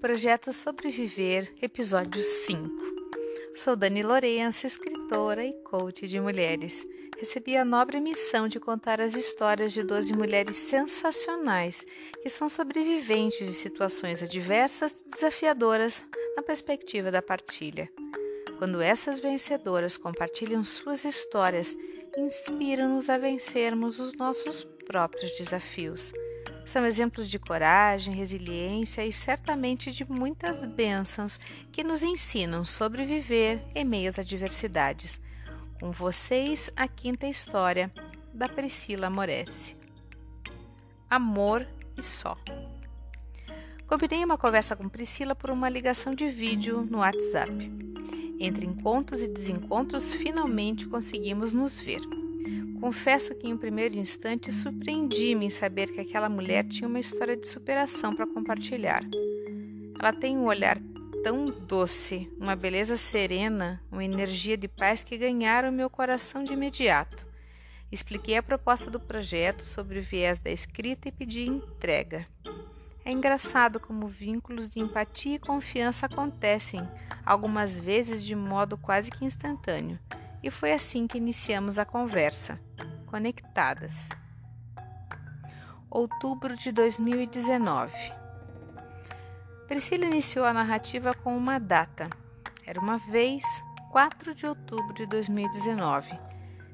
Projeto Sobreviver, episódio 5. Sou Dani Lourenço, escritora e coach de mulheres. Recebi a nobre missão de contar as histórias de 12 mulheres sensacionais que são sobreviventes de situações adversas e desafiadoras na perspectiva da partilha. Quando essas vencedoras compartilham suas histórias, inspiram-nos a vencermos os nossos próprios desafios. São exemplos de coragem, resiliência e certamente de muitas bênçãos que nos ensinam sobre viver em meio às adversidades. Com vocês, a quinta história da Priscila Moresse. Amor e só. Combinei uma conversa com Priscila por uma ligação de vídeo no WhatsApp. Entre encontros e desencontros, finalmente conseguimos nos ver. Confesso que em um primeiro instante surpreendi-me em saber que aquela mulher tinha uma história de superação para compartilhar. Ela tem um olhar tão doce, uma beleza serena, uma energia de paz que ganharam meu coração de imediato. Expliquei a proposta do projeto sobre o viés da escrita e pedi entrega. É engraçado como vínculos de empatia e confiança acontecem, algumas vezes de modo quase que instantâneo. E foi assim que iniciamos a conversa, conectadas. Outubro de 2019. Priscila iniciou a narrativa com uma data. Era uma vez 4 de outubro de 2019.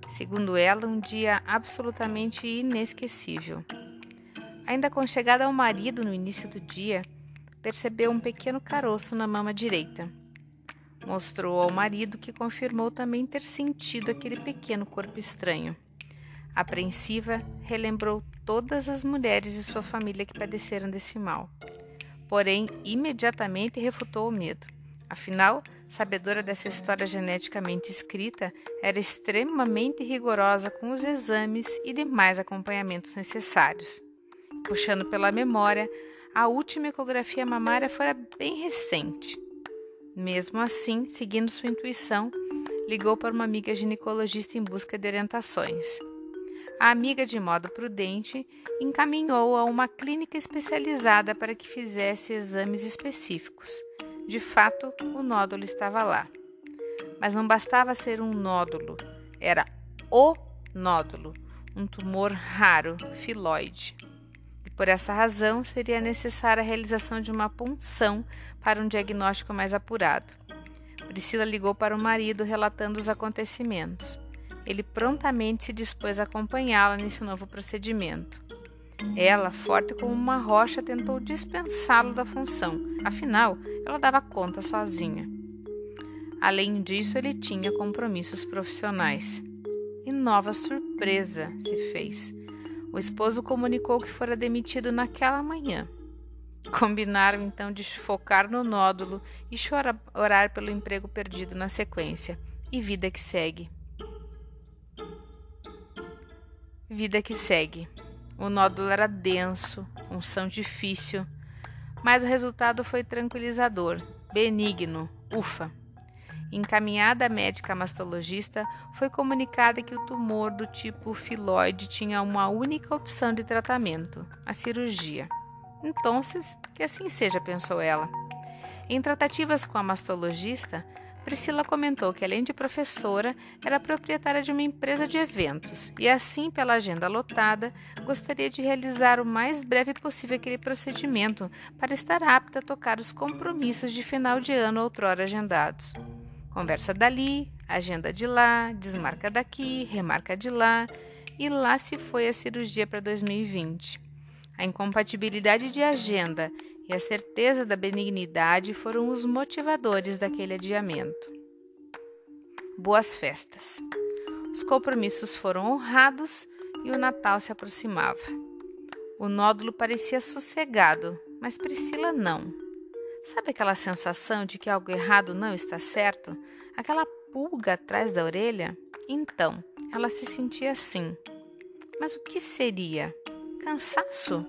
Segundo ela, um dia absolutamente inesquecível. Ainda com chegada ao marido no início do dia, percebeu um pequeno caroço na mama direita Mostrou ao marido que confirmou também ter sentido aquele pequeno corpo estranho. Apreensiva, relembrou todas as mulheres de sua família que padeceram desse mal. Porém, imediatamente refutou o medo. Afinal, sabedora dessa história geneticamente escrita, era extremamente rigorosa com os exames e demais acompanhamentos necessários. Puxando pela memória, a última ecografia mamária fora bem recente. Mesmo assim, seguindo sua intuição, ligou para uma amiga ginecologista em busca de orientações. A amiga, de modo prudente, encaminhou a uma clínica especializada para que fizesse exames específicos. De fato, o nódulo estava lá. Mas não bastava ser um nódulo, era o nódulo, um tumor raro, filoide. Por essa razão, seria necessária a realização de uma punção para um diagnóstico mais apurado. Priscila ligou para o marido relatando os acontecimentos. Ele prontamente se dispôs a acompanhá-la nesse novo procedimento. Ela, forte como uma rocha, tentou dispensá-lo da função, afinal, ela dava conta sozinha. Além disso, ele tinha compromissos profissionais. E nova surpresa se fez. O esposo comunicou que fora demitido naquela manhã. Combinaram então de focar no nódulo e chorar, orar pelo emprego perdido na sequência. E vida que segue. Vida que segue. O nódulo era denso, unção difícil, mas o resultado foi tranquilizador, benigno, ufa. Encaminhada à médica mastologista, foi comunicada que o tumor do tipo filoide tinha uma única opção de tratamento: a cirurgia. Então, que assim seja, pensou ela. Em tratativas com a mastologista, Priscila comentou que, além de professora, era proprietária de uma empresa de eventos e, assim, pela agenda lotada, gostaria de realizar o mais breve possível aquele procedimento para estar apta a tocar os compromissos de final de ano outrora agendados. Conversa dali, agenda de lá, desmarca daqui, remarca de lá, e lá se foi a cirurgia para 2020. A incompatibilidade de agenda e a certeza da benignidade foram os motivadores daquele adiamento. Boas festas. Os compromissos foram honrados e o Natal se aproximava. O nódulo parecia sossegado, mas Priscila não. Sabe aquela sensação de que algo errado não está certo? Aquela pulga atrás da orelha? Então, ela se sentia assim. Mas o que seria? Cansaço?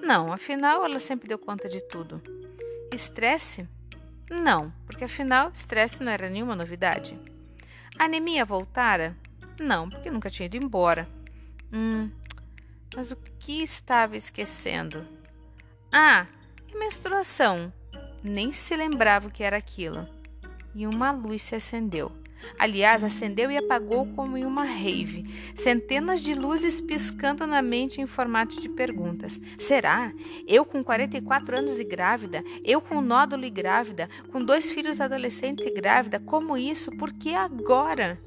Não, afinal ela sempre deu conta de tudo. Estresse? Não, porque afinal estresse não era nenhuma novidade. anemia voltara? Não, porque nunca tinha ido embora. Hum, mas o que estava esquecendo? Ah, e menstruação? Nem se lembrava o que era aquilo. E uma luz se acendeu. Aliás, acendeu e apagou como em uma rave, centenas de luzes piscando na mente em formato de perguntas. Será? Eu com 44 anos e grávida? Eu com nódulo e grávida? Com dois filhos adolescentes e grávida? Como isso? Por que agora?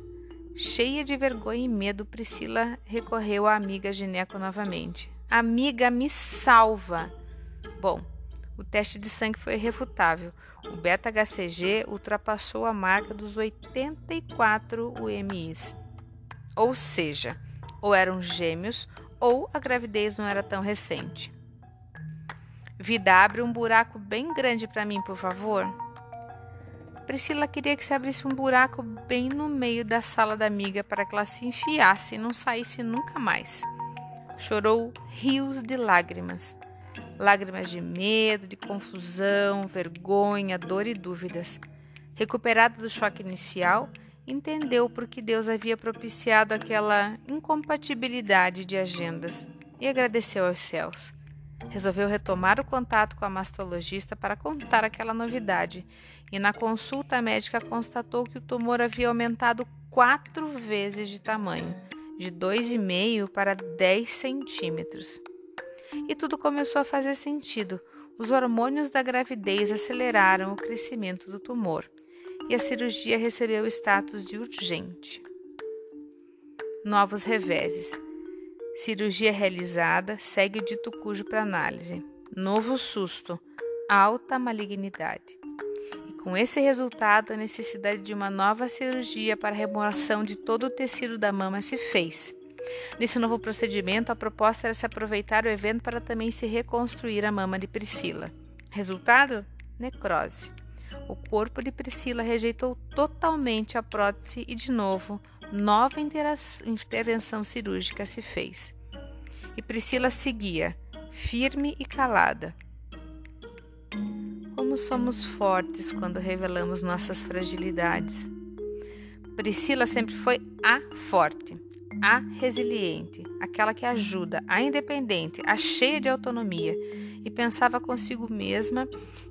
Cheia de vergonha e medo, Priscila recorreu à amiga gineco novamente. Amiga, me salva! Bom, o teste de sangue foi refutável. O beta-HCG ultrapassou a marca dos 84 UMIs. Ou seja, ou eram gêmeos ou a gravidez não era tão recente. Vida, abre um buraco bem grande para mim, por favor. Priscila queria que se abrisse um buraco bem no meio da sala da amiga para que ela se enfiasse e não saísse nunca mais. Chorou rios de lágrimas lágrimas de medo, de confusão, vergonha, dor e dúvidas. Recuperada do choque inicial, entendeu por que Deus havia propiciado aquela incompatibilidade de agendas e agradeceu aos céus. Resolveu retomar o contato com a mastologista para contar aquela novidade e, na consulta médica, constatou que o tumor havia aumentado quatro vezes de tamanho, de 2,5 para 10 centímetros e tudo começou a fazer sentido. Os hormônios da gravidez aceleraram o crescimento do tumor e a cirurgia recebeu o status de urgente. Novos reveses. Cirurgia realizada, segue o dito cujo para análise. Novo susto, alta malignidade. E com esse resultado, a necessidade de uma nova cirurgia para a remoção de todo o tecido da mama se fez. Nesse novo procedimento, a proposta era se aproveitar o evento para também se reconstruir a mama de Priscila. Resultado? Necrose. O corpo de Priscila rejeitou totalmente a prótese e, de novo, nova intervenção cirúrgica se fez. E Priscila seguia, firme e calada. Como somos fortes quando revelamos nossas fragilidades. Priscila sempre foi a forte a resiliente, aquela que ajuda, a independente, a cheia de autonomia, e pensava consigo mesma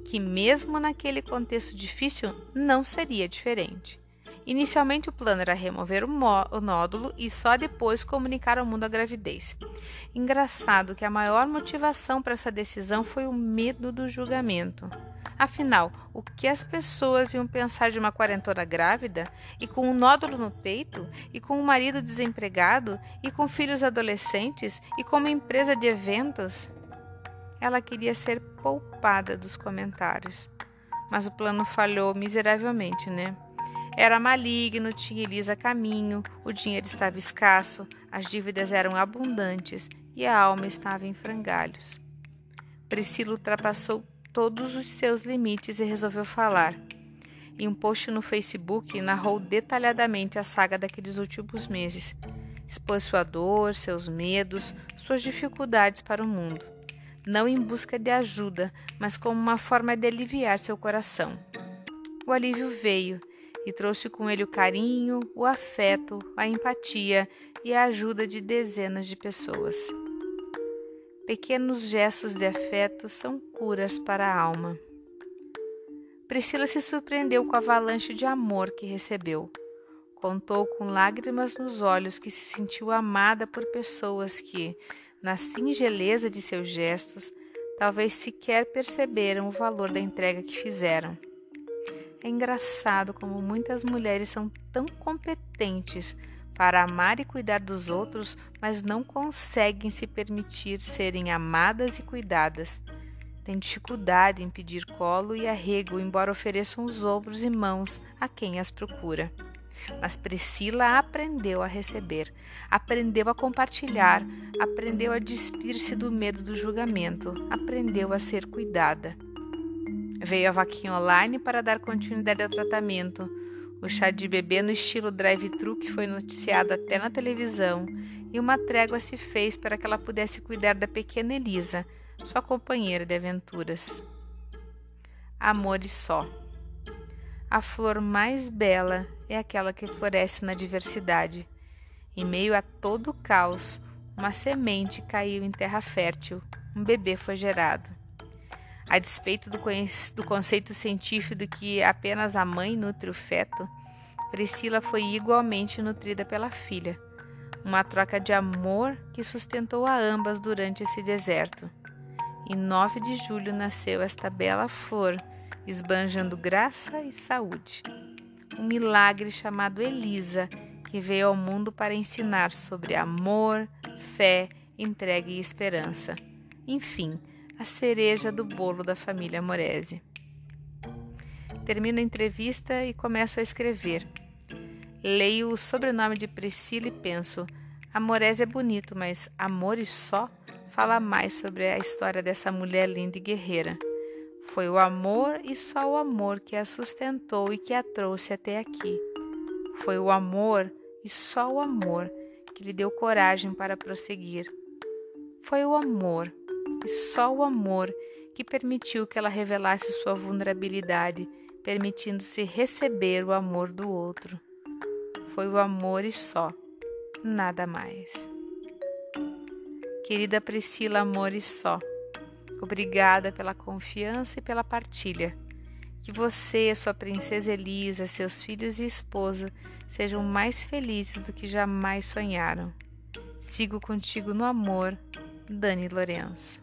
que, mesmo naquele contexto difícil, não seria diferente. Inicialmente, o plano era remover o, nódulo e só depois comunicar ao mundo a gravidez. Engraçado que a maior motivação para essa decisão foi o medo do julgamento. Afinal, o que as pessoas iam pensar de uma quarentona grávida e com um nódulo no peito e com um marido desempregado e com filhos adolescentes e com uma empresa de eventos? Ela queria ser poupada dos comentários. Mas o plano falhou miseravelmente, né? Era maligno, tinha Elisa caminho, o dinheiro estava escasso, as dívidas eram abundantes e a alma estava em frangalhos. Priscila ultrapassou todos os seus limites e resolveu falar. Em um post no Facebook, narrou detalhadamente a saga daqueles últimos meses. Expôs sua dor, seus medos, suas dificuldades para o mundo. Não em busca de ajuda, mas como uma forma de aliviar seu coração. O alívio veio e trouxe com ele o carinho, o afeto, a empatia e a ajuda de dezenas de pessoas. Pequenos gestos de afeto são curas para a alma. Priscila se surpreendeu com a avalanche de amor que recebeu. Contou com lágrimas nos olhos que se sentiu amada por pessoas que, na singeleza de seus gestos, talvez sequer perceberam o valor da entrega que fizeram. É engraçado como muitas mulheres são tão competentes para amar e cuidar dos outros, mas não conseguem se permitir serem amadas e cuidadas. Têm dificuldade em pedir colo e arrego, embora ofereçam os ombros e mãos a quem as procura. Mas Priscila aprendeu a receber, aprendeu a compartilhar, aprendeu a despir-se do medo do julgamento, aprendeu a ser cuidada. Veio a vaquinha online para dar continuidade ao tratamento o chá de bebê no estilo drive-thru que foi noticiado até na televisão, e uma trégua se fez para que ela pudesse cuidar da pequena Elisa, sua companheira de aventuras. Amor e só. A flor mais bela é aquela que floresce na diversidade. Em meio a todo o caos, uma semente caiu em terra fértil, um bebê foi gerado. A despeito do, do conceito científico de que apenas a mãe nutre o feto, Priscila foi igualmente nutrida pela filha, uma troca de amor que sustentou a ambas durante esse deserto. Em 9 de julho nasceu esta bela flor, esbanjando graça e saúde. Um milagre chamado Elisa, que veio ao mundo para ensinar sobre amor, fé, entrega e esperança. Enfim, a cereja do bolo da família Morese. Termino a entrevista e começo a escrever. Leio o sobrenome de Priscila e penso: Amores é bonito, mas amor e só fala mais sobre a história dessa mulher linda e guerreira. Foi o amor e só o amor que a sustentou e que a trouxe até aqui. Foi o amor e só o amor que lhe deu coragem para prosseguir. Foi o amor e só o amor que permitiu que ela revelasse sua vulnerabilidade, permitindo-se receber o amor do outro. Foi o amor e só, nada mais. Querida Priscila, amor e só, obrigada pela confiança e pela partilha. Que você, sua princesa Elisa, seus filhos e esposo sejam mais felizes do que jamais sonharam. Sigo contigo no amor, Dani Lourenço.